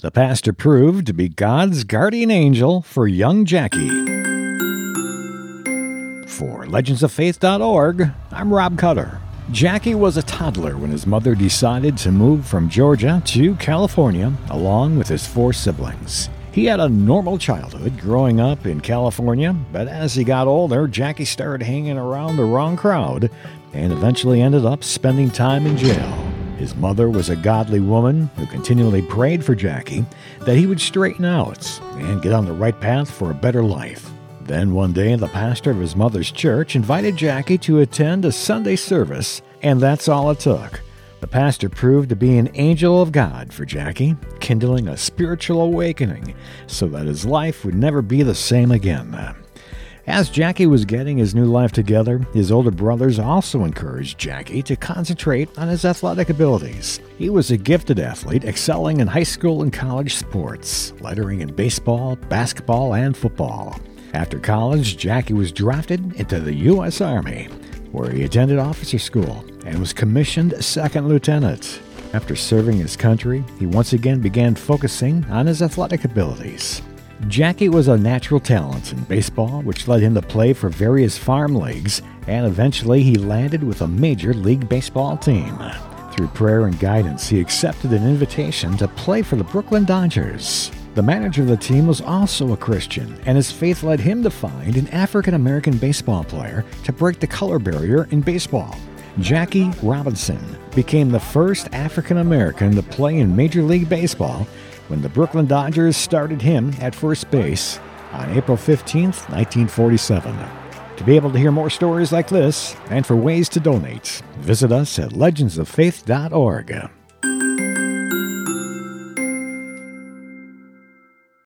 The pastor proved to be God's guardian angel for young Jackie. For legendsoffaith.org, I'm Rob Cutter. Jackie was a toddler when his mother decided to move from Georgia to California along with his four siblings. He had a normal childhood growing up in California, but as he got older, Jackie started hanging around the wrong crowd and eventually ended up spending time in jail. His mother was a godly woman who continually prayed for Jackie that he would straighten out and get on the right path for a better life. Then one day, the pastor of his mother's church invited Jackie to attend a Sunday service, and that's all it took. The pastor proved to be an angel of God for Jackie, kindling a spiritual awakening so that his life would never be the same again. As Jackie was getting his new life together, his older brothers also encouraged Jackie to concentrate on his athletic abilities. He was a gifted athlete, excelling in high school and college sports, lettering in baseball, basketball, and football. After college, Jackie was drafted into the U.S. Army, where he attended officer school and was commissioned second lieutenant. After serving his country, he once again began focusing on his athletic abilities. Jackie was a natural talent in baseball, which led him to play for various farm leagues, and eventually he landed with a major league baseball team. Through prayer and guidance, he accepted an invitation to play for the Brooklyn Dodgers. The manager of the team was also a Christian, and his faith led him to find an African American baseball player to break the color barrier in baseball. Jackie Robinson became the first African American to play in Major League Baseball when the Brooklyn Dodgers started him at first base on April 15, 1947. To be able to hear more stories like this and for ways to donate, visit us at legendsoffaith.org.